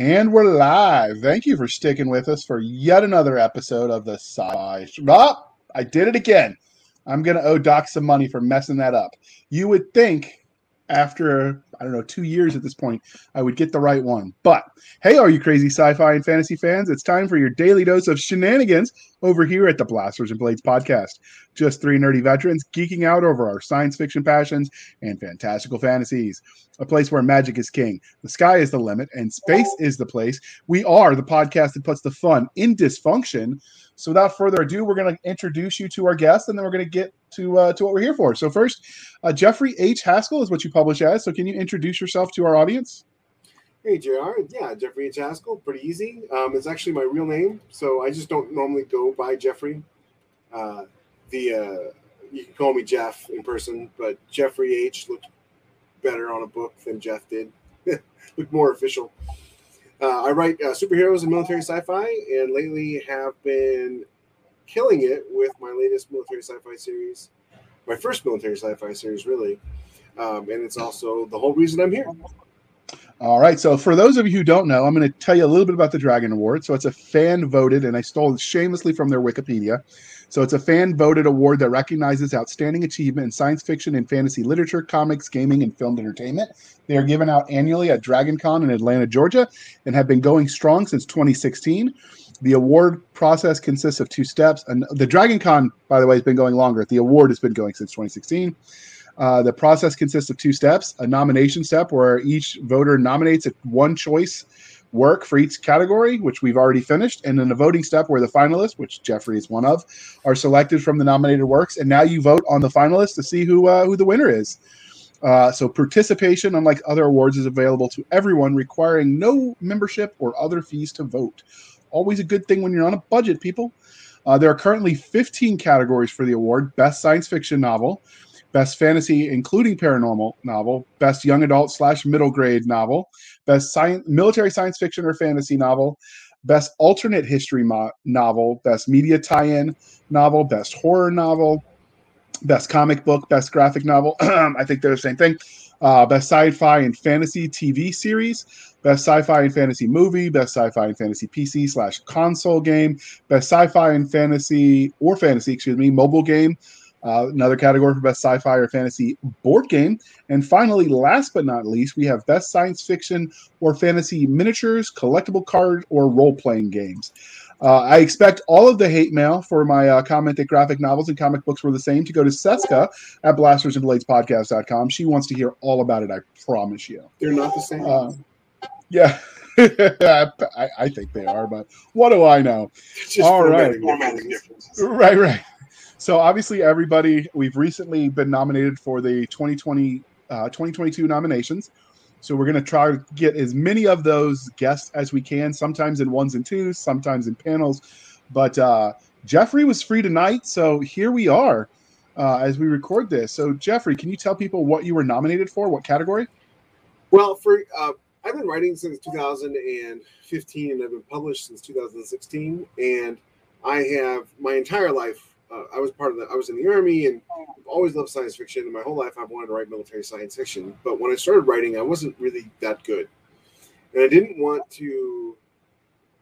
And we're live. Thank you for sticking with us for yet another episode of the Sci. Oh, I did it again. I'm going to owe Doc some money for messing that up. You would think after I don't know two years at this point, I would get the right one. But hey, all you crazy sci-fi and fantasy fans, it's time for your daily dose of shenanigans over here at the Blasters and Blades podcast. Just three nerdy veterans geeking out over our science fiction passions and fantastical fantasies. A place where magic is king, the sky is the limit, and space is the place. We are the podcast that puts the fun in dysfunction. So without further ado, we're going to introduce you to our guest, and then we're going to get to uh, to what we're here for. So first, uh, Jeffrey H. Haskell is what you publish as. So can you introduce yourself to our audience? Hey JR, yeah, Jeffrey H. Haskell, pretty easy. Um, it's actually my real name, so I just don't normally go by Jeffrey. Uh, the uh, you can call me Jeff in person, but Jeffrey H. looked better on a book than Jeff did. looked more official. Uh, I write uh, superheroes and military sci-fi, and lately have been killing it with my latest military sci-fi series, my first military sci-fi series, really. Um, and it's also the whole reason I'm here. All right. So, for those of you who don't know, I'm going to tell you a little bit about the Dragon Award. So, it's a fan voted, and I stole it shamelessly from their Wikipedia. So, it's a fan voted award that recognizes outstanding achievement in science fiction and fantasy literature, comics, gaming, and filmed entertainment. They are given out annually at Dragon Con in Atlanta, Georgia, and have been going strong since 2016. The award process consists of two steps. And the Dragon Con, by the way, has been going longer. The award has been going since 2016. Uh, the process consists of two steps a nomination step where each voter nominates a one choice work for each category, which we've already finished, and then a voting step where the finalists, which Jeffrey is one of, are selected from the nominated works. And now you vote on the finalists to see who uh, who the winner is. Uh, so participation, unlike other awards, is available to everyone, requiring no membership or other fees to vote. Always a good thing when you're on a budget, people. Uh, there are currently 15 categories for the award: best science fiction novel, Best Fantasy, including Paranormal Novel, Best Young Adult slash Middle Grade Novel, Best Science, Military Science Fiction or Fantasy Novel, Best Alternate History mo- Novel, Best Media Tie-In Novel, Best Horror Novel, Best Comic Book, Best Graphic Novel. I think they're the same thing. Uh, best Sci-Fi and Fantasy TV Series, Best Sci-Fi and Fantasy Movie, Best Sci-Fi and Fantasy PC slash Console Game, Best Sci-Fi and Fantasy or Fantasy, excuse me, Mobile Game, uh, another category for best sci-fi or fantasy board game. And finally, last but not least, we have best science fiction or fantasy miniatures, collectible card, or role-playing games. Uh, I expect all of the hate mail for my uh, comment that graphic novels and comic books were the same to go to Seska at blastersandbladespodcast.com. She wants to hear all about it, I promise you. They're not the same. Uh, yeah. I, I, think they are, but what do I know? All right. Right, right. So obviously, everybody we've recently been nominated for the 2020 uh, 2022 nominations. So we're going to try to get as many of those guests as we can. Sometimes in ones and twos, sometimes in panels. But uh, Jeffrey was free tonight, so here we are uh, as we record this. So Jeffrey, can you tell people what you were nominated for? What category? Well, for uh, I've been writing since 2015, and I've been published since 2016, and I have my entire life uh, I was part of the I was in the army and I've always loved science fiction. And my whole life I've wanted to write military science fiction. But when I started writing, I wasn't really that good, and I didn't want to.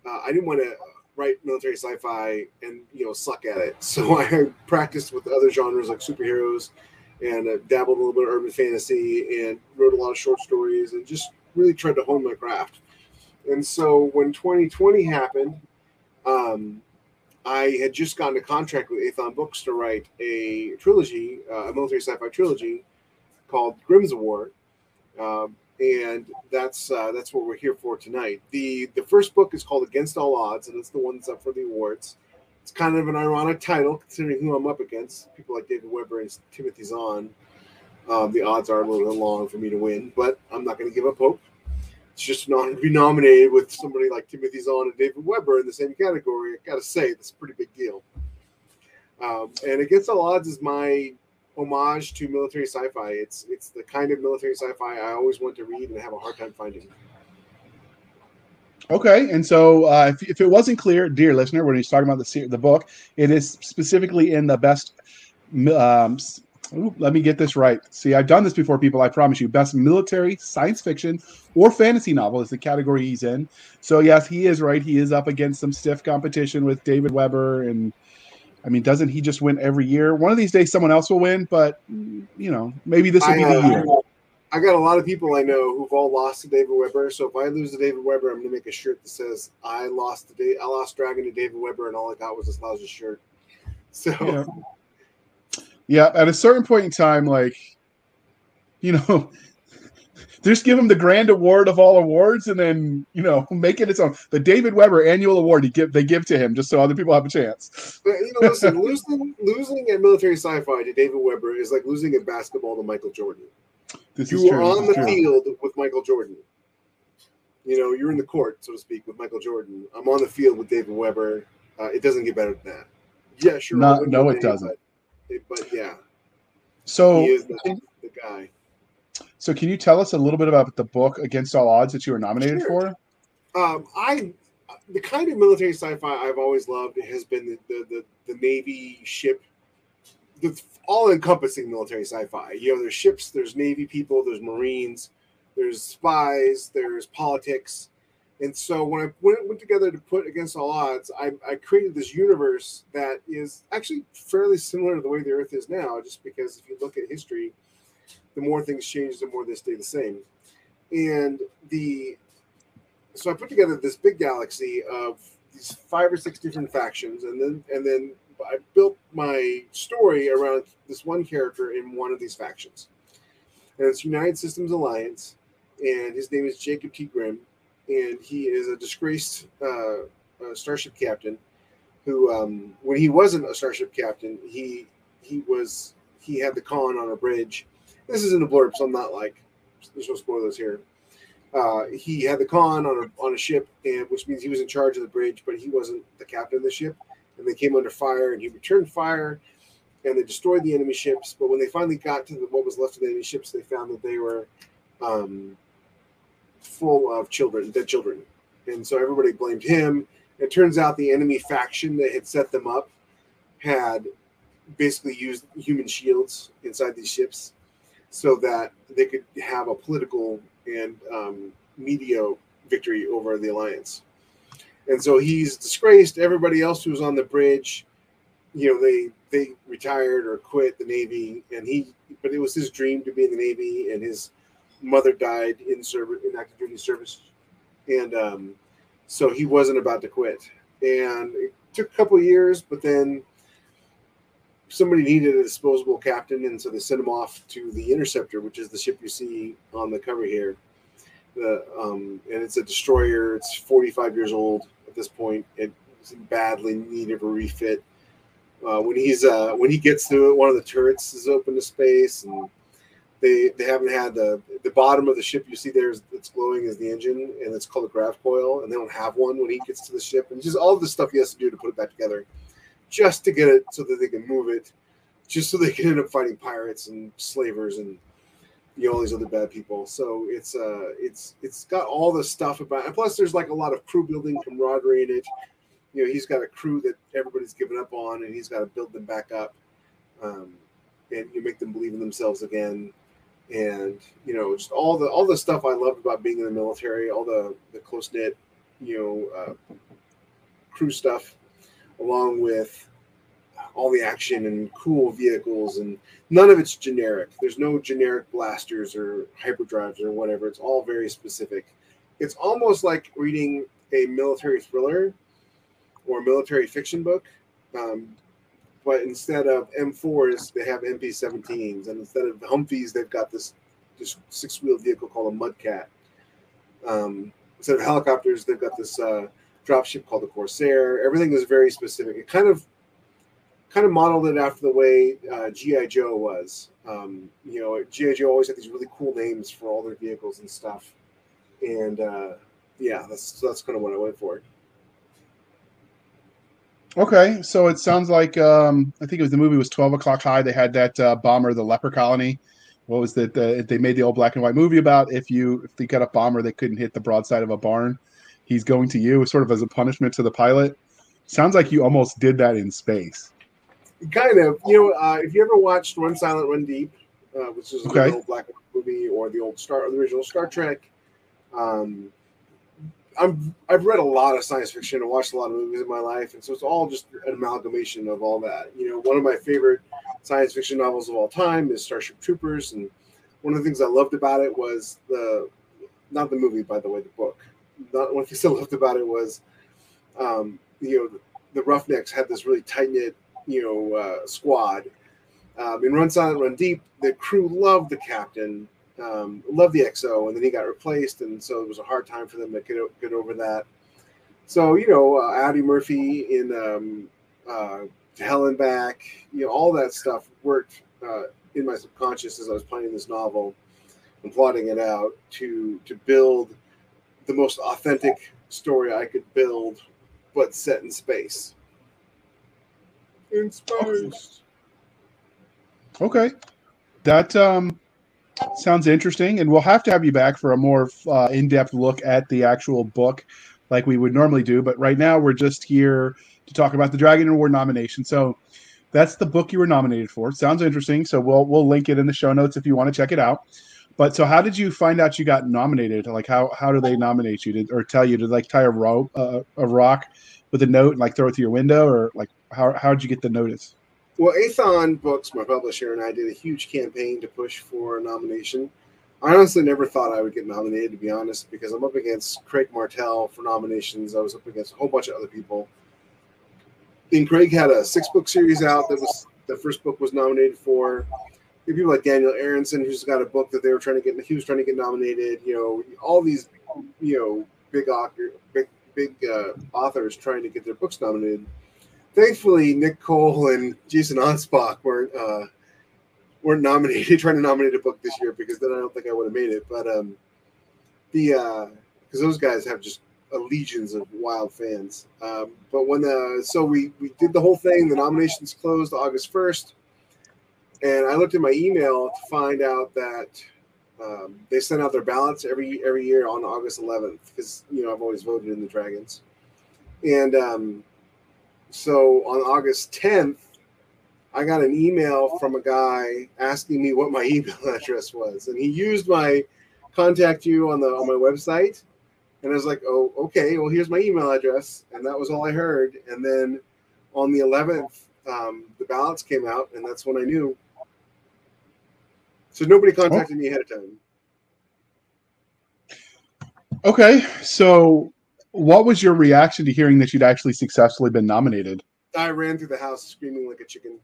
Uh, I didn't want to write military sci-fi and you know suck at it. So I practiced with other genres like superheroes, and uh, dabbled a little bit of urban fantasy, and wrote a lot of short stories, and just really tried to hone my craft. And so when 2020 happened, um, I had just gotten a contract with Aethon Books to write a trilogy, uh, a military sci-fi trilogy called Grimm's War, um, and that's uh, that's what we're here for tonight. the The first book is called Against All Odds, and it's the one that's up for the awards. It's kind of an ironic title considering who I'm up against. People like David Weber and Timothy Zahn. Um, the odds are a little long for me to win, but I'm not going to give up hope it's just an honor to be nominated with somebody like Timothy Zahn and David Weber in the same category. I got to say, that's a pretty big deal. Um, and Against All Odds is my homage to military sci-fi. It's it's the kind of military sci-fi I always want to read and have a hard time finding. Okay, and so uh, if, if it wasn't clear, dear listener, when he's talking about the the book, it is specifically in the best um, Ooh, let me get this right. See, I've done this before, people. I promise you. Best military, science fiction, or fantasy novel is the category he's in. So yes, he is right. He is up against some stiff competition with David Weber, and I mean, doesn't he just win every year? One of these days, someone else will win, but you know, maybe this will be the uh, year. I got a lot of people I know who've all lost to David Weber. So if I lose to David Weber, I'm going to make a shirt that says "I lost to da- I lost Dragon to David Weber, and all I got was this lousy shirt." So. Yeah yeah, at a certain point in time, like, you know, just give him the grand award of all awards and then, you know, make it its own. The David Weber annual award he give they give to him just so other people have a chance. But you know, listen, losing losing at military sci-fi to David Weber is like losing at basketball to Michael Jordan. This you are on the true. field with Michael Jordan. You know, you're in the court, so to speak, with Michael Jordan. I'm on the field with David Weber. Uh, it doesn't get better than that. Yeah, sure. No, no, it doesn't. But yeah. So he is the, the, guy. So can you tell us a little bit about the book Against All Odds that you were nominated sure. for? Um, I the kind of military sci-fi I've always loved has been the the, the, the Navy ship, the all-encompassing military sci-fi. You know, there's ships, there's Navy people, there's Marines, there's spies, there's politics, and so when I went, went together to put against all odds, I, I, created this universe that is actually fairly similar to the way the Earth is now, just because if you look at history, the more things change, the more they stay the same. And the so I put together this big galaxy of these five or six different factions, and then and then I built my story around this one character in one of these factions. And it's United Systems Alliance, and his name is Jacob T. Grimm and he is a disgraced uh, starship captain who, um, when he wasn't a starship captain, he he was he had the con on a bridge. This is in the blurb, so I'm not like there's no spoilers here. Uh, he had the con on a on a ship, and which means he was in charge of the bridge, but he wasn't the captain of the ship. And they came under fire, and he returned fire, and they destroyed the enemy ships. But when they finally got to the, what was left of the enemy ships, they found that they were um, full of children, dead children. And so everybody blamed him. It turns out the enemy faction that had set them up had basically used human shields inside these ships so that they could have a political and um, media victory over the alliance. And so he's disgraced. Everybody else who was on the bridge, you know, they they retired or quit the Navy, and he. But it was his dream to be in the Navy, and his mother died in service in active duty service, and um, so he wasn't about to quit. And it took a couple years, but then somebody needed a disposable captain, and so they sent him off to the Interceptor, which is the ship you see on the cover here. The um, and it's a destroyer. It's 45 years old at this point. It's badly need of a refit. Uh, when he's uh, when he gets to it, one of the turrets is open to space, and they they haven't had the the bottom of the ship you see there is that's glowing is the engine and it's called a grav coil and they don't have one when he gets to the ship and just all the stuff he has to do to put it back together just to get it so that they can move it just so they can end up fighting pirates and slavers and you know, all these other bad people. So it's uh it's it's got all the stuff about and plus there's like a lot of crew building camaraderie in it. You know he's got a crew that everybody's given up on and he's got to build them back up um, and you make them believe in themselves again and you know just all the all the stuff I loved about being in the military, all the the close knit, you know, uh, crew stuff, along with all the action and cool vehicles, and none of it's generic. There's no generic blasters or hyperdrives or whatever. It's all very specific. It's almost like reading a military thriller or a military fiction book, um, but instead of M4s, they have MP17s, and instead of Humvees, they've got this this six wheel vehicle called a Mudcat. Um, instead of helicopters, they've got this uh, dropship called the Corsair. Everything is very specific. It kind of kind of modeled it after the way uh, GI Joe was. Um, you know, GI Joe always had these really cool names for all their vehicles and stuff, and uh, yeah, that's that's kind of what I went for. Okay, so it sounds like um, I think it was the movie was Twelve O'clock High. They had that uh, bomber, the leper colony. What was that? Uh, they made the old black and white movie about if you if they got a bomber that couldn't hit the broadside of a barn, he's going to you, sort of as a punishment to the pilot. Sounds like you almost did that in space. kind of. You know, uh, if you ever watched Run Silent, Run Deep, uh, which is Okay. the old black and white movie, or the old Star, the original Star Trek, um, I'm I've read a lot of science fiction and watched a lot of movies in my life, and so it's all just an amalgamation of all that. You know, one of my favorite science fiction novels of all time is Starship Troopers, and one of the things I loved about it was the not the movie, by the way, the book. Not one of the things I loved about it was, um, you know, the Roughnecks had this really tight knit, you know, uh, squad. Um, in Run Silent, Run Deep, the crew loved the captain, um, loved the XO, and then he got replaced, and so it was a hard time for them to get get over that. So you know, uh, Audie Murphy in um, uh, To Hell and Back, you know, all that stuff worked uh, in my subconscious as I was planning this novel and plotting it out to to build the most authentic story I could build, but set in space. In space. Okay, that um, sounds interesting, and we'll have to have you back for a more uh, in-depth look at the actual book, like we would normally do. But right now, we're just here to talk about the Dragon Award nomination. So that's the book you were nominated for. Sounds interesting. So we'll we'll link it in the show notes if you want to check it out. But so, how did you find out you got nominated? Like, how how do they nominate you? Did, or tell you to like tie a rope, uh, a rock with a note and like throw it through your window, or like how how did you get the notice? Well, Aethon Books, my publisher, and I did a huge campaign to push for a nomination. I honestly never thought I would get nominated, to be honest, because I'm up against Craig Martelle for nominations. I was up against a whole bunch of other people. And Craig had a six book series out that was the first book was nominated for. People like Daniel Arenson, who's got a book that they were trying to get. He was trying to get nominated. You know, all these, you know, big author, big big uh, authors trying to get their books nominated thankfully Nick Cole and Jason Anspach weren't uh, weren't nominated trying to nominate a book this year because then I don't think I would have made it. But um, the because those guys have just uh, legions of wild fans. Um, but when the so we we did the whole thing, the nominations closed August first, and I looked at my email to find out that. Um, they send out their ballots every every year on August 11th because you know I've always voted in the Dragons, and um, so on August 10th, I got an email from a guy asking me what my email address was, and he used my contact you on the on my website, and I was like, oh, okay, well here's my email address, and that was all I heard. And then on the 11th, um, the ballots came out, and that's when I knew. So nobody contacted me ahead of time. Okay, so what was your reaction to hearing that you'd actually successfully been nominated? I ran through the house screaming like a chicken.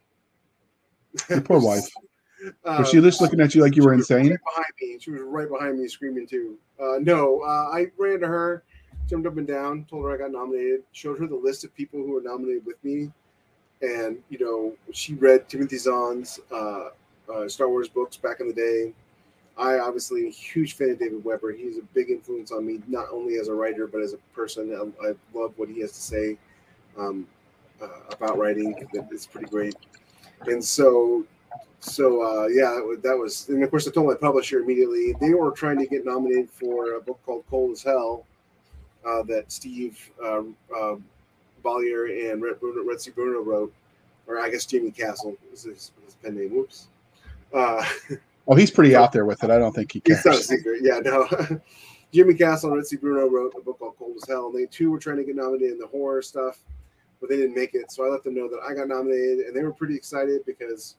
Your poor wife. Um, Was she just looking at you like you were insane? Right behind me. She was right behind me screaming too. Uh, no, uh, I ran to her, jumped up and down, told her I got nominated, showed her the list of people who were nominated with me. And, you know, she read Timothy Zahn's uh, uh, Star Wars books back in the day. I obviously am a huge fan of David Weber. He's a big influence on me, not only as a writer, but as a person. I, love what he has to say um, uh, about writing. It's pretty great. And so so uh, yeah, that was, that was, and of course I told my publisher immediately. They were trying to get nominated for a book called Cold as Hell uh, that Steve uh, uh, Beaulieu and Rhett, Bruno, Rhett. Bruno wrote, or I guess Jamie Castle is his, his pen name. Whoops. Oh, he's pretty out there with it. I don't think he cares. it's not a secret. Yeah, no. Jimmy Castle and C. Bruno wrote a book called Cold as Hell, and they too were trying to get nominated in the horror stuff, but they didn't make it. So I let them know that I got nominated, and they were pretty excited because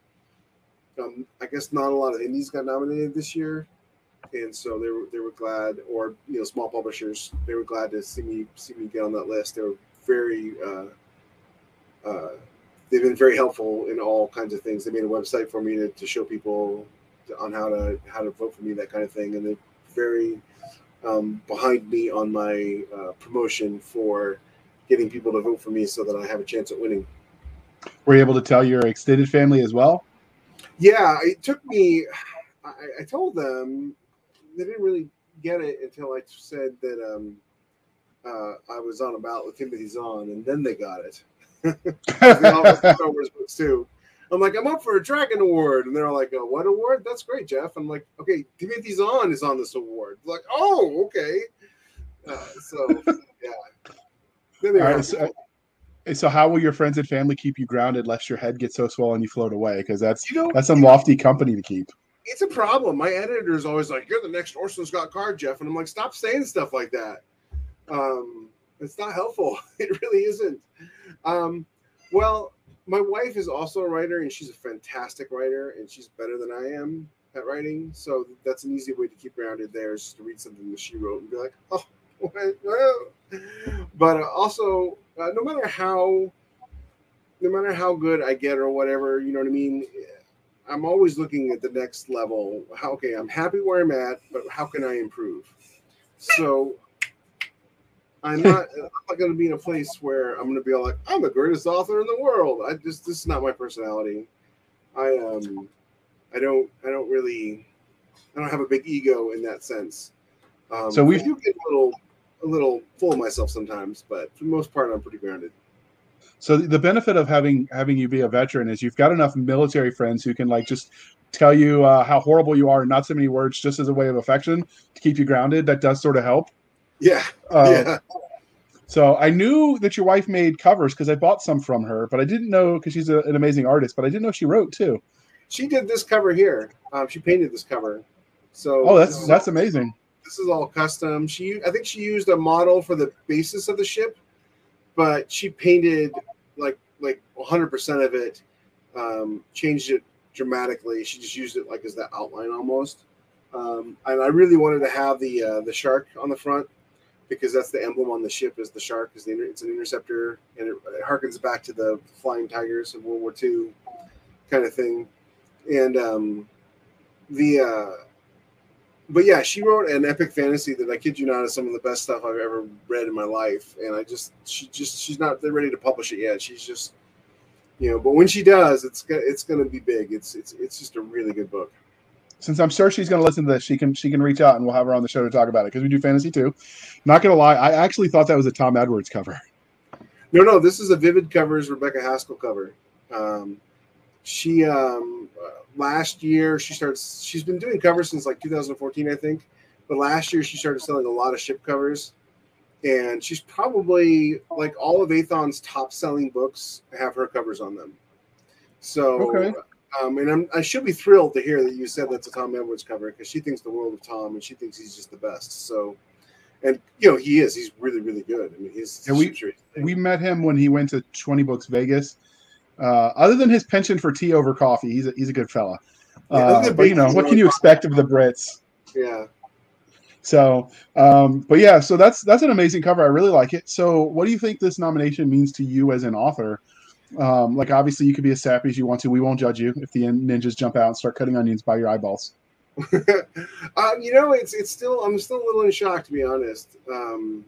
um, I guess not a lot of indies got nominated this year, and so they were they were glad, or you know, small publishers they were glad to see me see me get on that list. They were very. Uh, uh, they've been very helpful in all kinds of things. They made a website for me to, to show people on how to how to vote for me, that kind of thing, and they're very um, behind me on my uh, promotion for getting people to vote for me so that I have a chance at winning. Were you able to tell your extended family as well? Yeah, it took me. I, I told them they didn't really get it until I said that um, uh, I was on a ballot with Timothy Zahn, and then they got it. they all have Star Wars books too. I'm like, I'm up for a Dragon Award, and they're like, oh, "What award? That's great, Jeff." I'm like, "Okay, Timothy Zahn is on this award." They're like, "Oh, okay." Uh, so yeah. Then they All right, so, So how will your friends and family keep you grounded lest your head gets so swollen you float away? Because that's You know, that's some lofty company to keep. it's a problem. My editor is always like, "You're the next Orson Scott Card, Jeff," and I'm like, "Stop saying stuff like that." Um, it's not helpful. It really isn't. Um, well, my wife is also a writer, and she's a fantastic writer, and she's better than I am at writing. So that's an easy way to keep grounded. There is just to read something that she wrote and be like, "Oh." what? Well." But uh, also, uh, no matter how, no matter how good I get or whatever, you know what I mean. I'm always looking at the next level. How okay, I'm happy where I'm at, but how can I improve? So I'm not, I'm not going to be in a place where I'm going to be all like, I'm the greatest author in the world. I just this is not my personality. I um I don't I don't really I don't have a big ego in that sense. Um, So we've- do get a little a little full of myself sometimes, but for the most part, I'm pretty grounded. So the benefit of having having you be a veteran is you've got enough military friends who can like just tell you uh, how horrible you are in not so many words, just as a way of affection to keep you grounded. That does sort of help. Yeah, Uh, yeah. So I knew that your wife made covers because I bought some from her, but I didn't know because she's a, an amazing artist. But I didn't know she wrote too. She did this cover here. Um, she painted this cover. So Oh, that's is that's amazing. this is all custom. She, I think she used a model for the basis of the ship, but she painted like like 100 percent of it. Um, changed it dramatically. She just used it like as the outline almost. Um, and I really wanted to have the uh, the shark on the front because that's the emblem on the ship is the shark is the inter- it's an interceptor and it, it harkens back to the flying tigers of World War II kind of thing. And um, the uh, but yeah, she wrote an epic fantasy that I kid you not is some of the best stuff I've ever read in my life. And I just, she just, she's not ready to publish it yet. She's just, you know, but when she does, it's it's gonna be big. It's, it's, it's just a really good book. Since I'm sure she's going to listen to this, she can she can reach out and we'll have her on the show to talk about it because we do fantasy too. Not going to lie, I actually thought that was a Tom Edwards cover. No, no, this is a Vivid Covers Rebecca Haskell cover. Um, she um, last year she starts. She's been doing covers since like 2014, I think. But last year she started selling a lot of ship covers, and she's probably like all of Aethon's top selling books have her covers on them. So, Okay. Um, and I'm, I should be thrilled to hear that you said that's a Tom Edwards cover because she thinks the world of Tom and she thinks he's just the best. So, and you know he is. He's really, really good. I mean, he's Yeah, we- ship's rated thing. We met him when he went to 20 Books Vegas. Uh, other than his penchant for tea over coffee, he's a, he's a good fella. Yeah, Uh, but you know, what can you expect of the Brits? yeah. So, um, but yeah, so that's that's an amazing cover. I really like it. So, what do you think this nomination means to you as an author? Um, like, obviously, you could be as sappy as you want to. We won't judge you if the ninjas jump out and start cutting onions by your eyeballs. uh, you know, it's it's still I'm still a little in shock to be honest. Um,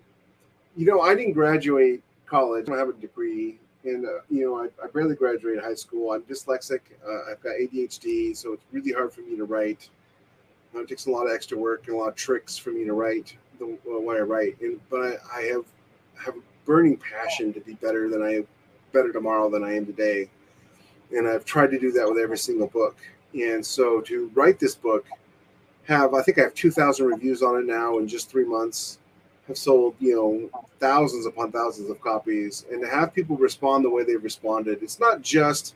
you know, I didn't graduate college. I don't have a degree, and uh, you know, I, I barely graduated high school. I'm dyslexic. Uh, I've got ADHD, so it's really hard for me to write. Uh, it takes a lot of extra work and a lot of tricks for me to write the uh, when I write. And but I, I have have a burning passion to be better than I better tomorrow than I am today, and I've tried to do that with every single book. And so to write this book, have I think I have two thousand reviews on it now in just three months. Have sold you know thousands upon thousands of copies, and to have people respond the way they've responded, it's not just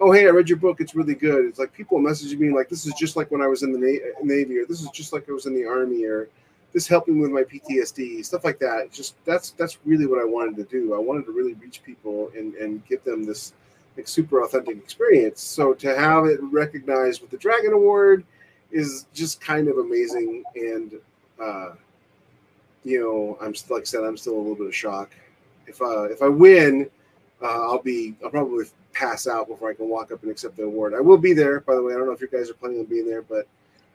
oh hey I read your book it's really good. It's like people messaging me like this is just like when I was in the Na- Navy, or this is just like I was in the Army, or this helped me with my PTSD, stuff like that. Just that's that's really what I wanted to do. I wanted to really reach people and and give them this like super authentic experience. So to have it recognized with the Dragon Award is just kind of amazing. And uh, you know, I'm like I said, I'm still a little bit of shock. If uh, if I win, uh, I'll be I'll probably pass out before I can walk up and accept the award. I will be there, by the way. I don't know if you guys are planning on being there, but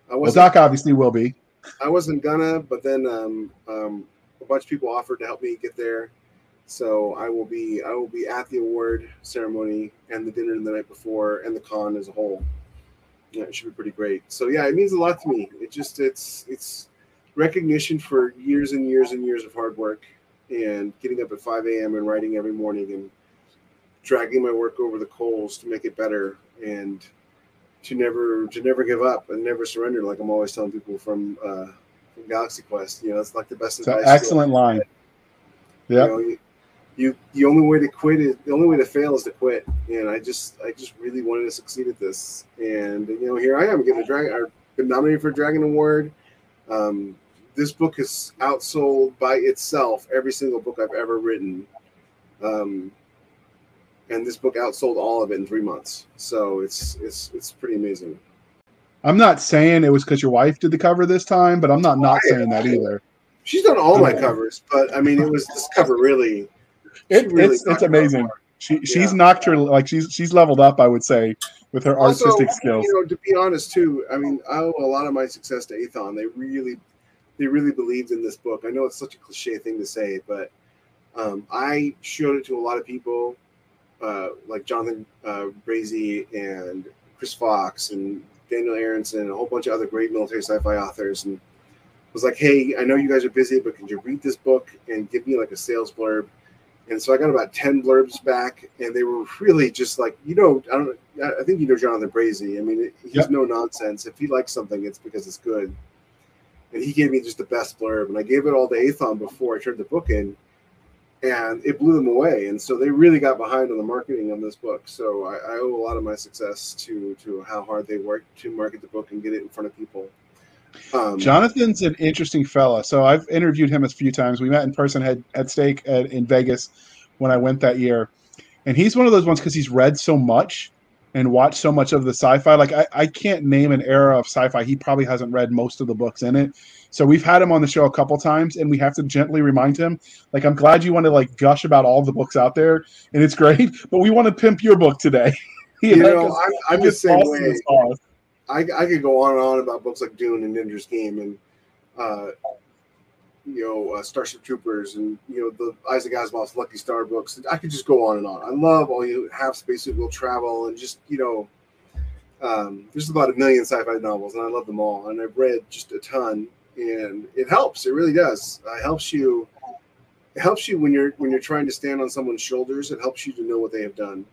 I wasn't. Doc obviously will be. I wasn't gonna, but then um, um, a bunch of people offered to help me get there. So I will be I will be at the award ceremony and the dinner the night before and the con as a whole. Yeah, it should be pretty great. So yeah, it means a lot to me. It just it's it's recognition for years and years and years of hard work and getting up at 5 a.m. and writing every morning and dragging my work over the coals to make it better and to never to never give up and never surrender like i'm always telling people from uh from galaxy quest you know it's like the best It's an advice excellent line. you Yeah. know, you, you the only way to quit is the only way to fail is to quit. And I just I just really wanted to succeed at this. And you know, here I am getting a dragon. I've been nominated for a Dragon Award. Um, this book is outsold by itself every single book I've ever written. Um, and this book outsold all of it in three months. So it's it's it's pretty amazing. I'm not saying it was because your wife did the cover this time, but I'm not not saying that either. She's done all my covers, but I mean, it was this cover really. It, really it's it's amazing. She yeah. she's knocked her like she's she's leveled up. I would say with her also, artistic skills. You know, to be honest, too. I mean, I owe a lot of my success to Aethon. They really, they really believed in this book. I know it's such a cliche thing to say, but um, I showed it to a lot of people, uh, like Jonathan uh, Brazee and Chris Fox and Daniel Arenson and a whole bunch of other great military sci-fi authors, and was like, "Hey, I know you guys are busy, but can you read this book and give me like a sales blurb?" And so I got about ten blurbs back, and they were really just like, you know, I don't, I think you know Jonathan Brazee. I mean, he's yep. no nonsense. If he likes something, it's because it's good. And he gave me just the best blurb, and I gave it all to Aethon before I turned the book in, and it blew them away. And so they really got behind on the marketing on this book. So I, I owe a lot of my success to to how hard they worked to market the book and get it in front of people. Um, Jonathan's an interesting fella. So I've interviewed him a few times. We met in person at, at Stake at, in Vegas when I went that year. And he's one of those ones because he's read so much and watch so much of the sci-fi. Like I, I can't name an era of sci-fi he probably hasn't read most of the books in it. So we've had him on the show a couple times, and we have to gently remind him, like, I'm glad you want to like gush about all the books out there, and it's great, but we want to pimp your book today. you, you know, I'm, I'm the same way. I, I could go on and on about books like Dune and Ender's Game and uh, you know uh, Starship Troopers and you know the Isaac Asimov's Lucky Star books. I could just go on and on. I love all you have space spacesuit will travel and just you know. Um, there's about a million sci-fi novels, and I love them all. And I've read just a ton, and it helps. It really does. It helps you. It helps you when you're when you're trying to stand on someone's shoulders. It helps you to know what they have done,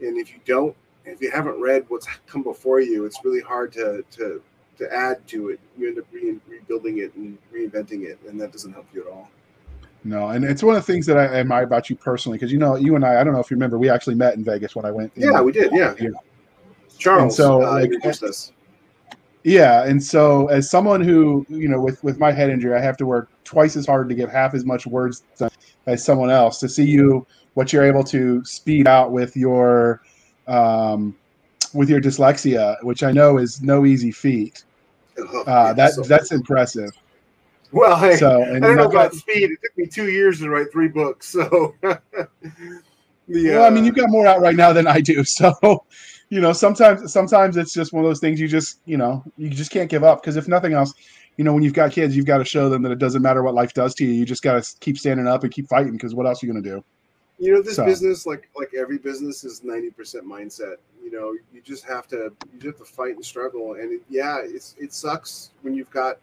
and if you don't, if you haven't read what's come before you, it's really hard to to to add to it. You end up re- rebuilding it and reinventing it, and that doesn't help you at all. No, and it's one of the things that I admire about you personally, because you know, you and I, I don't know if you remember, we actually met in Vegas when I went. Yeah, we did. Yeah. Charles. And so, uh, like, us. Yeah, and so as someone who, you know, with with my head injury, I have to work twice as hard to get half as much words as someone else. To see you, what you're able to speed out with your um, with your dyslexia, which I know is no easy feat. Oh, uh, that so that's impressive. Well, hey, so, I don't know about speed. It took me two years to write three books, so. yeah. well, I mean, you've got more out right now than I do, so you know sometimes sometimes it's just one of those things you just you know you just can't give up because if nothing else you know when you've got kids you've got to show them that it doesn't matter what life does to you you just got to keep standing up and keep fighting because what else are you going to do you know, this so. business, like like every business, is ninety percent mindset. You know, you just have to you just have to fight and struggle. And it, yeah, it's it sucks when you've got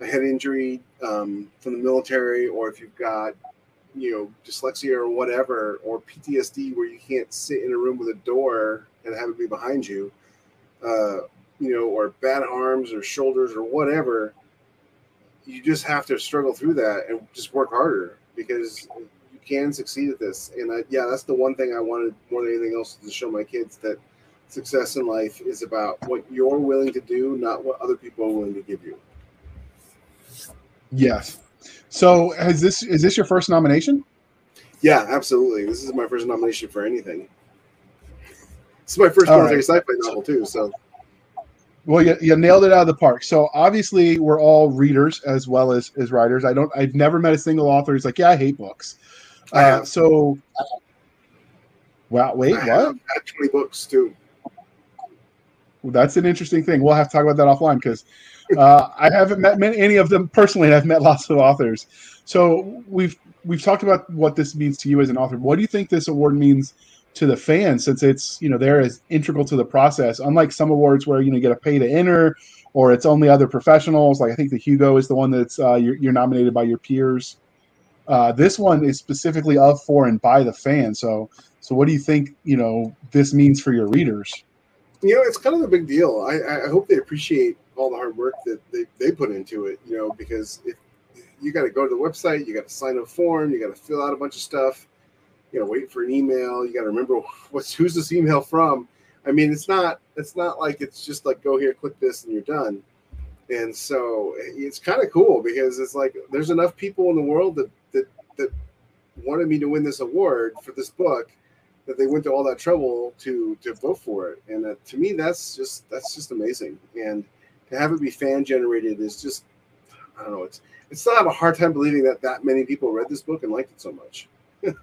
a head injury um, from the military, or if you've got you know dyslexia or whatever, or PTSD where you can't sit in a room with a door and have it be behind you. Uh, you know, or bad arms or shoulders or whatever. You just have to struggle through that and just work harder because can succeed at this. And I, yeah, that's the one thing I wanted more than anything else to show my kids that success in life is about what you're willing to do, not what other people are willing to give you. Yes. So, has this is this your first nomination? Yeah, absolutely. This is my first nomination for anything. This is my first military right. sci-fi novel too. So, well, you, you nailed it out of the park. So obviously, we're all readers as well as as writers. I don't. I've never met a single author who's like, "Yeah, I hate books." Uh, so, wow, wait, I what? Had 20 books too. Well, that's an interesting thing. We'll have to talk about that offline because uh, I haven't met many, any of them personally, and I've met lots of authors. So we've we've talked about what this means to you as an author. What do you think this award means to the fans, since it's you know they're as integral to the process? Unlike some awards where you know you get a pay to enter, or it's only other professionals. Like I think the Hugo is the one that's uh, you're, you're nominated by your peers. Uh, this one is specifically of for and by the fan. So, so what do you think? You know, this means for your readers. You know, it's kind of a big deal. I, I hope they appreciate all the hard work that they, they put into it. You know, because if you got to go to the website, you got to sign a form, you got to fill out a bunch of stuff. you know, wait for an email. You got to remember what's who's this email from. I mean, it's not it's not like it's just like go here, click this, and you're done. And so it's kind of cool because it's like there's enough people in the world that that wanted me to win this award for this book that they went to all that trouble to to vote for it. And uh, to me, that's just that's just amazing. And to have it be fan generated is just I don't know. It's it's still have a hard time believing that that many people read this book and liked it so much.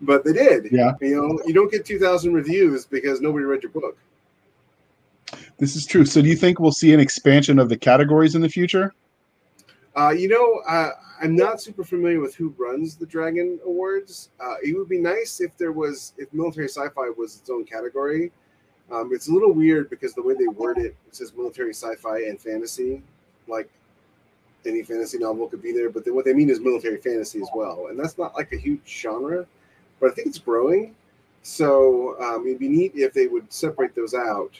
but they did. Yeah. You know, you don't get 2,000 reviews because nobody read your book. This is true. So, do you think we'll see an expansion of the categories in the future? Uh, you know, uh, I'm not super familiar with who runs the Dragon Awards. Uh, it would be nice if there was, if military sci-fi was its own category. Um, it's a little weird because the way they word it, it says military sci-fi and fantasy. Like any fantasy novel could be there, but then what they mean is military fantasy as well, and that's not like a huge genre, but I think it's growing. So um, it'd be neat if they would separate those out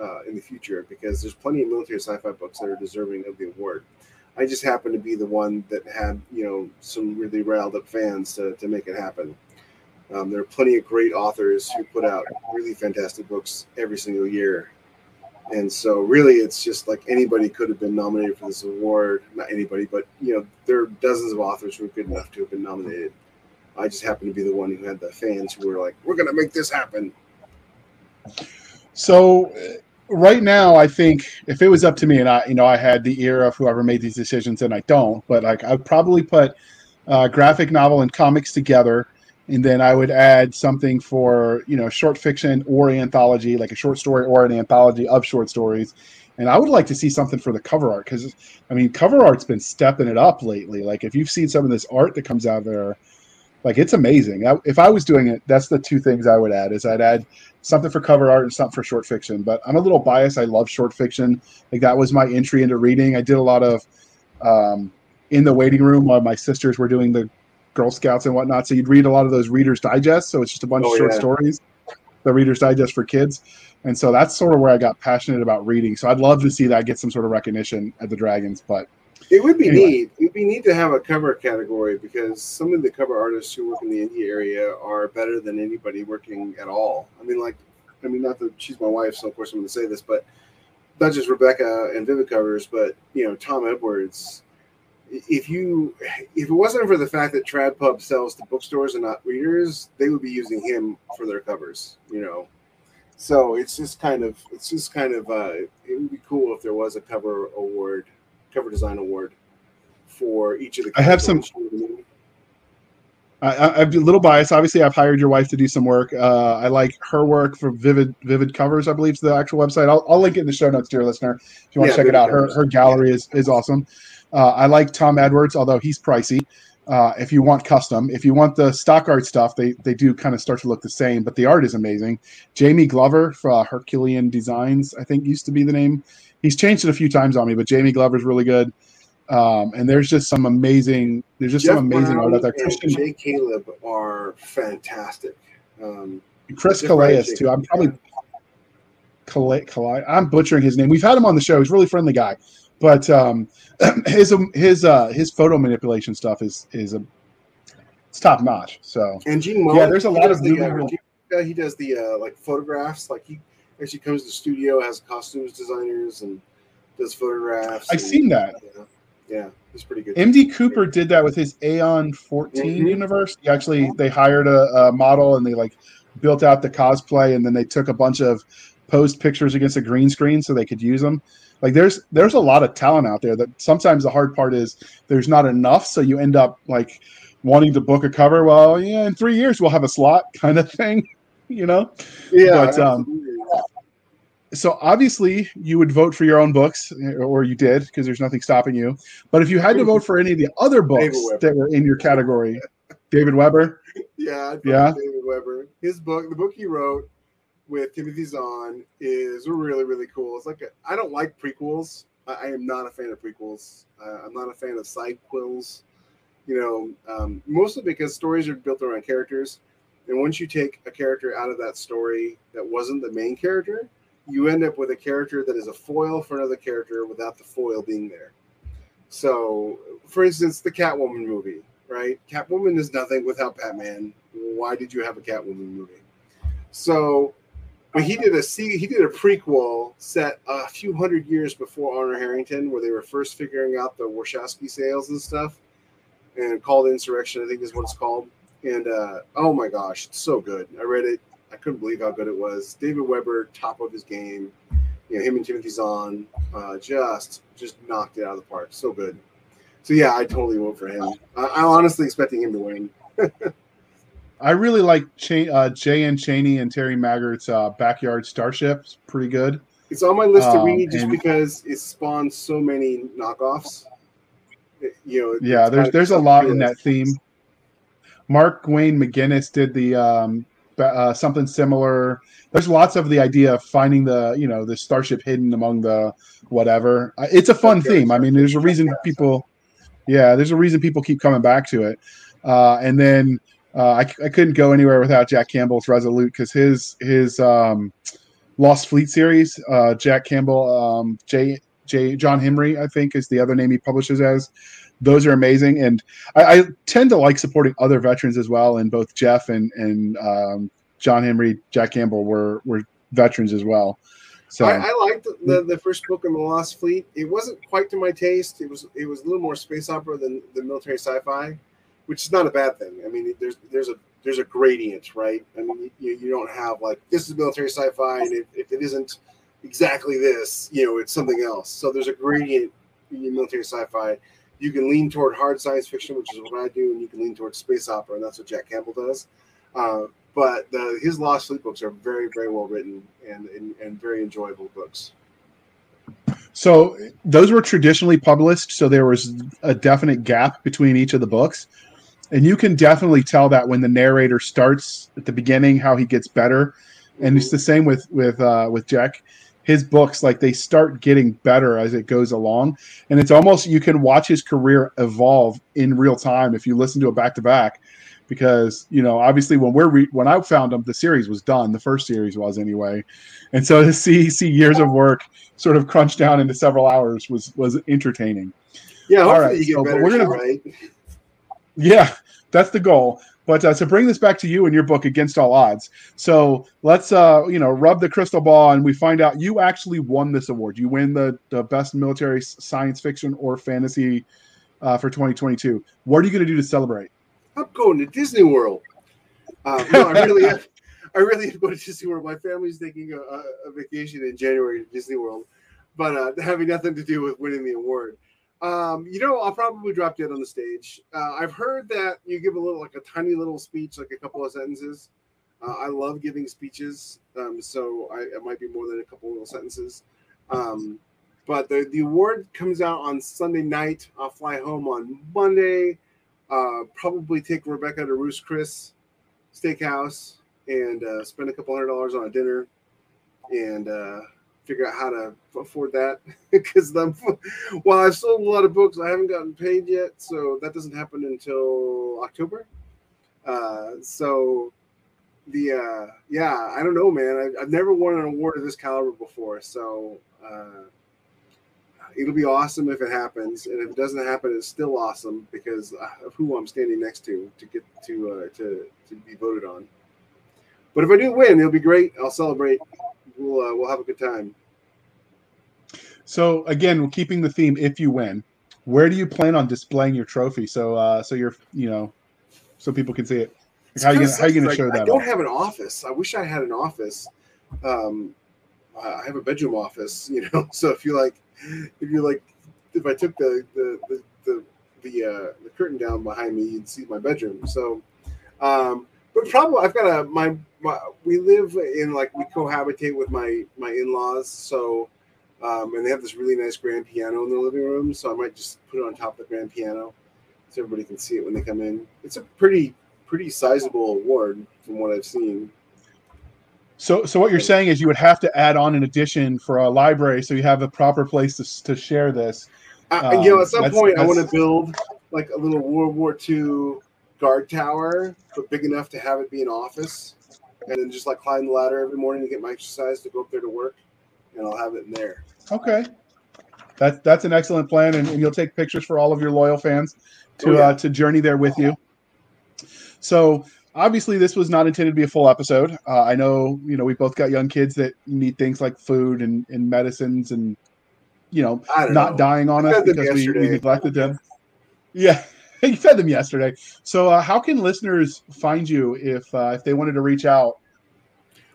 uh, in the future because there's plenty of military sci-fi books that are deserving of the award. I just happen to be the one that had you know some really riled up fans to, to make it happen. Um, there are plenty of great authors who put out really fantastic books every single year, and so really it's just like anybody could have been nominated for this award. Not anybody, but you know there are dozens of authors who are good enough to have been nominated. I just happen to be the one who had the fans who were like, "We're to make this happen." So right now, I think if it was up to me, and I, you know, I had the ear of whoever made these decisions, and I don't, but like I'd probably put uh, graphic novel and comics together, and then I would add something for you know short fiction or anthology, like a short story or an anthology of short stories. And I would like to see something for the cover art because, I mean, cover art's been stepping it up lately. Like if you've seen some of this art that comes out there, like it's amazing. I, if I was doing it, that's the two things I would add: is I'd add something for cover art and something for short fiction. But I'm a little biased. I love short fiction. Like that was my entry into reading. I did a lot of um, in the waiting room while my sisters were doing the Girl Scouts and whatnot. So you'd read a lot of those Reader's Digest. So it's just a bunch Oh, of short yeah. stories, the Reader's Digest for kids. And so that's sort of where I got passionate about reading. So I'd love to see that get some sort of recognition at the Dragons. But It would be Anyway. neat. It'd be neat to have a cover category because some of the cover artists who work in the indie area are better than anybody working at all. I mean, like, I mean, not that she's my wife, so of course I'm going to say this, but not just Rebecca and Vivid covers, but you know, Tom Edwards. If you, if it wasn't for the fact that Trad Pub sells to bookstores and not readers, they would be using him for their covers. You know, so it's just kind of, it's just kind of, uh, it would be cool if there was a cover award cover design award for each of the. I have some- I, I, I'm a little biased. Obviously, I've hired your wife to do some work. Uh, I like her work for Vivid Vivid Covers. I believe is the actual website. I'll, I'll link it in the show notes, dear listener. If you want Yeah, to check it out, her Covers. her gallery is is awesome. Uh, I like Tom Edwards, although he's pricey. Uh, if you want custom, if you want the stock art stuff, they they do kind of start to look the same, but the art is amazing. Jamie Glover for uh, Herculean Designs, I think used to be the name. He's changed it a few times on me, but Jamie Glover's really good. Um, and there's just some amazing, there's just Jeff some amazing Brown art out there. and Christian, Jay Caleb are fantastic. Um, Chris Calais too. I'm probably Calais, Calais. I'm butchering his name. We've had him on the show. He's a really friendly guy, but um, his his uh, his photo manipulation stuff is is a it's top notch. So And Gene Mullen, yeah, there's a lot of the, really real- Gene- uh, he does the uh, like photographs. Like he actually comes to the studio, has costumes designers, and does photographs. I've and- seen that. Yeah, yeah, he's pretty good. MD Cooper did that with his Aeon 14 Mhm. universe. He actually they hired a, a model and they like built out the cosplay and then they took a bunch of posed pictures against a green screen so they could use them. Like there's there's a lot of talent out there that sometimes the hard part is there's not enough, so you end up like wanting to book a cover. Well, yeah, in three years we'll have a slot kind of thing, you know. yeah, but, um. So obviously you would vote for your own books or you did because there's nothing stopping you but if you had to vote for any of the other books that were in your category david weber Yeah, Yeah. David Weber. His book, the book he wrote with Timothy Zahn, is really really cool. It's like a, I don't like prequels. I, I am not a fan of prequels. Uh, I'm not a fan of side quills. You know, um, mostly because stories are built around characters, and once you take a character out of that story that wasn't the main character, you end up with a character that is a foil for another character without the foil being there. So, for instance, the Catwoman movie, right? Catwoman is nothing without Batman. why did you have a Catwoman movie? So, he did a he did a prequel set a few hundred years before Honor Harrington, where they were first figuring out the Warshawski sails and stuff, and called Insurrection, I think is what it's called. And uh, oh my gosh, it's so good. I read it. I couldn't believe how good it was. David Weber, top of his game. You know, him and Timothy Zahn, uh, just just knocked it out of the park. So good. So yeah, I totally vote for him. I, I'm honestly expecting him to win. I really like Ch- uh, J.N. Chaney and Terry Maggert's uh, Backyard Starship. It's pretty good. It's on my list to Um, read just and- because it spawns so many knockoffs. It- you know, Yeah, there's there's a lot in that theme. Mark Wayne McGinnis did the um, uh, something similar. There's lots of the idea of finding the you know the starship hidden among the whatever. Uh, It's a fun Okay. theme. I mean, there's a reason people, yeah, there's a reason people keep coming back to it. Uh, and then uh, I, I couldn't go anywhere without Jack Campbell's Resolute because his his um, Lost Fleet series, uh, Jack Campbell, um, J J John Henry, I think is the other name he publishes as. Those are amazing, and I, I tend to like supporting other veterans as well. And both Jeff and and um, John Henry, Jack Campbell were were veterans as well. So I, I liked the, the, the first book in the Lost Fleet. It wasn't quite to my taste. It was it was a little more space opera than the military sci-fi, which is not a bad thing. I mean, there's there's a there's a gradient, right? I mean, you, you don't have like this is military sci-fi, and if, if it isn't exactly this, you know, it's something else. So there's a gradient in military sci-fi. You can lean toward hard science fiction, which is what I do, and you can lean toward space opera, and that's what Jack Campbell does. Uh, but the, his Lost Fleet books are very, very well written and, and, and very enjoyable books. So those were traditionally published, so there was a definite gap between each of the books. And you can definitely tell that when the narrator starts at the beginning, how he gets better. And it's the same with with uh, with Jack. His books, like they start getting better as it goes along, and it's almost you can watch his career evolve in real time if you listen to it back to back. Because you know, obviously, when we're re- when I found him, the series was done. The first series was anyway, and so to see see years of work sort of crunched down into several hours was was entertaining. Yeah, All right, you get so, but we're gonna- right? Yeah, that's the goal. But uh, to bring this back to you and your book, Against All Odds. So let's, uh, you know, rub the crystal ball and we find out you actually won this award. You win the, the best military science fiction or fantasy uh, for 2022. What are you going to do to celebrate? I'm going to Disney World. Uh, no, I really, have, I really have to go to Disney World. My family's taking a, a, vacation in January to Disney World, but uh, having nothing to do with winning the award. Um, you know, I'll probably drop dead on the stage. Uh, I've heard that you give a little, like a tiny little speech, like a couple of sentences. Uh, I love giving speeches, um, so I, it might be more than a couple little sentences. Um, but the, the award comes out on Sunday night. I'll fly home on Monday. Uh, probably take Rebecca to Ruth's Chris Steakhouse and uh, spend a couple hundred dollars on a dinner and uh, figure out how to afford that because while I've sold a lot of books, I haven't gotten paid yet, so that doesn't happen until October. Uh, so the uh, yeah, I don't know, man. I, I've never won an award of this caliber before, so uh, it'll be awesome if it happens, and if it doesn't happen, it's still awesome because of who I'm standing next to to get to uh, to to be voted on. But if I do win, it'll be great. I'll celebrate. We'll uh, we'll have a good time. So again, we're keeping the theme. If you win, where do you plan on displaying your trophy? So, uh, so you're, you know, so people can see it. Like, how you gonna, how you gonna sucks, show that? I don't off? have an office. I wish I had an office. Um, I have a bedroom office, you know. So if you like, if you like, if I took the the the the the, uh, the curtain down behind me, you'd see my bedroom. So, um, but probably I've got a my, my we live in like we cohabitate with my my in laws. So. Um, and they have this really nice grand piano in the living room, so I might just put it on top of the grand piano, so everybody can see it when they come in. It's a pretty pretty sizable award from what I've seen. So, so what you're saying is you would have to add on an addition for a library, so you have a proper place to, to share this. Uh, you know, Um, at some that's- point, I want to build like a little World War II guard tower, but big enough to have it be an office, and then just like climb the ladder every morning to get my exercise to go up there to work, and I'll have it in there. Okay, that's that's an excellent plan, and, and you'll take pictures for all of your loyal fans to Oh, yeah. uh, to journey there with you. So, obviously this was not intended to be a full episode. Uh, I know, you know, we both got young kids that need things like food and, and medicines and, you know, not know. dying on us because we, we neglected them. Yeah. you fed them yesterday. So uh, how can listeners find you if uh, if they wanted to reach out?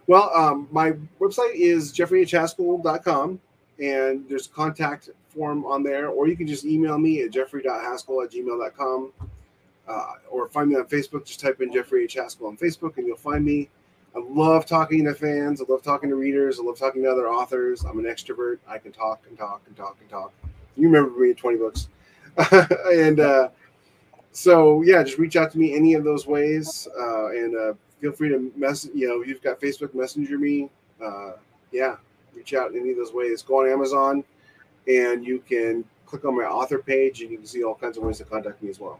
Well, um, my website is jeffreyhaskell.com, and there's a contact form on there, or you can just email me at jeffrey.haskell at gmail.com, uh, or find me on Facebook. Just type in Jeffrey H. Haskell on Facebook, and you'll find me. I love talking to fans. I love talking to readers. I love talking to other authors. I'm an extrovert. I can talk and talk and talk and talk. You remember me at 20 books. and uh, so, yeah, just reach out to me any of those ways. Uh, and uh, feel free to message, you know, you've got Facebook Messenger me. Uh, yeah, reach out any of those ways. Go on Amazon and you can click on my author page and you can see all kinds of ways to contact me as well.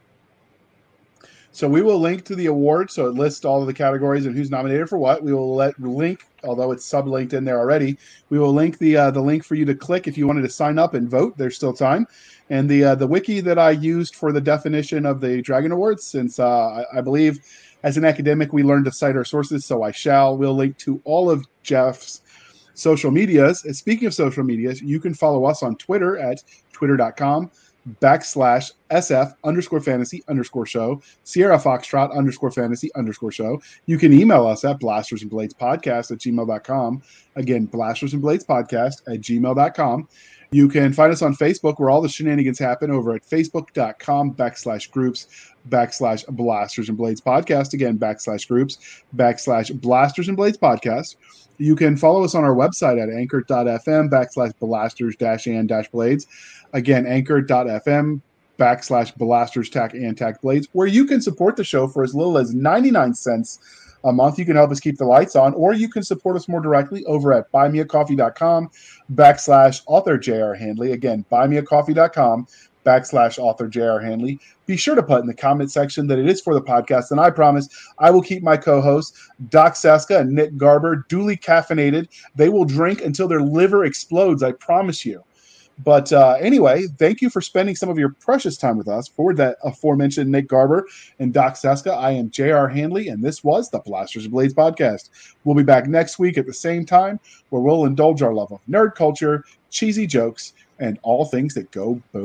So we will link to the award. So it lists all of the categories and who's nominated for what. We will let link, although it's sublinked in there already. We will link the uh, the link for you to click if you wanted to sign up and vote. There's still time. And the uh, the wiki that I used for the definition of the Dragon Awards, since uh, I, I believe as an academic we learn to cite our sources, so I shall. We'll link to all of Jeff's social medias. And speaking of social medias, you can follow us on Twitter at twitter.com backslash SF underscore fantasy underscore show, Sierra Foxtrot underscore fantasy underscore show. You can email us at blasters and blades podcast at gmail.com. Again, blasters and blades podcast at gmail.com. You can find us on Facebook where all the shenanigans happen over at facebook.com backslash groups backslash blasters and blades podcast. Again, backslash groups backslash blasters and blades podcast. You can follow us on our website at anchor.fm backslash blasters dash and dash blades. Again, anchor.fm backslash blasters tack and tack blades, where you can support the show for as little as 99 cents a month. You can help us keep the lights on, or you can support us more directly over at buymeacoffee.com backslash author JR Handley. Again, buymeacoffee.com backslash author JR Handley. Be sure to put in the comment section that it is for the podcast, and I promise I will keep my co-hosts Doc Saska and Nick Garber duly caffeinated. They will drink until their liver explodes. I promise you. But uh, anyway, thank you for spending some of your precious time with us. For that aforementioned Nick Garber and Doc Seska, I am J.R. Handley, and this was the Blasters and Blades podcast. We'll be back next week at the same time where we'll indulge our love of nerd culture, cheesy jokes, and all things that go boom.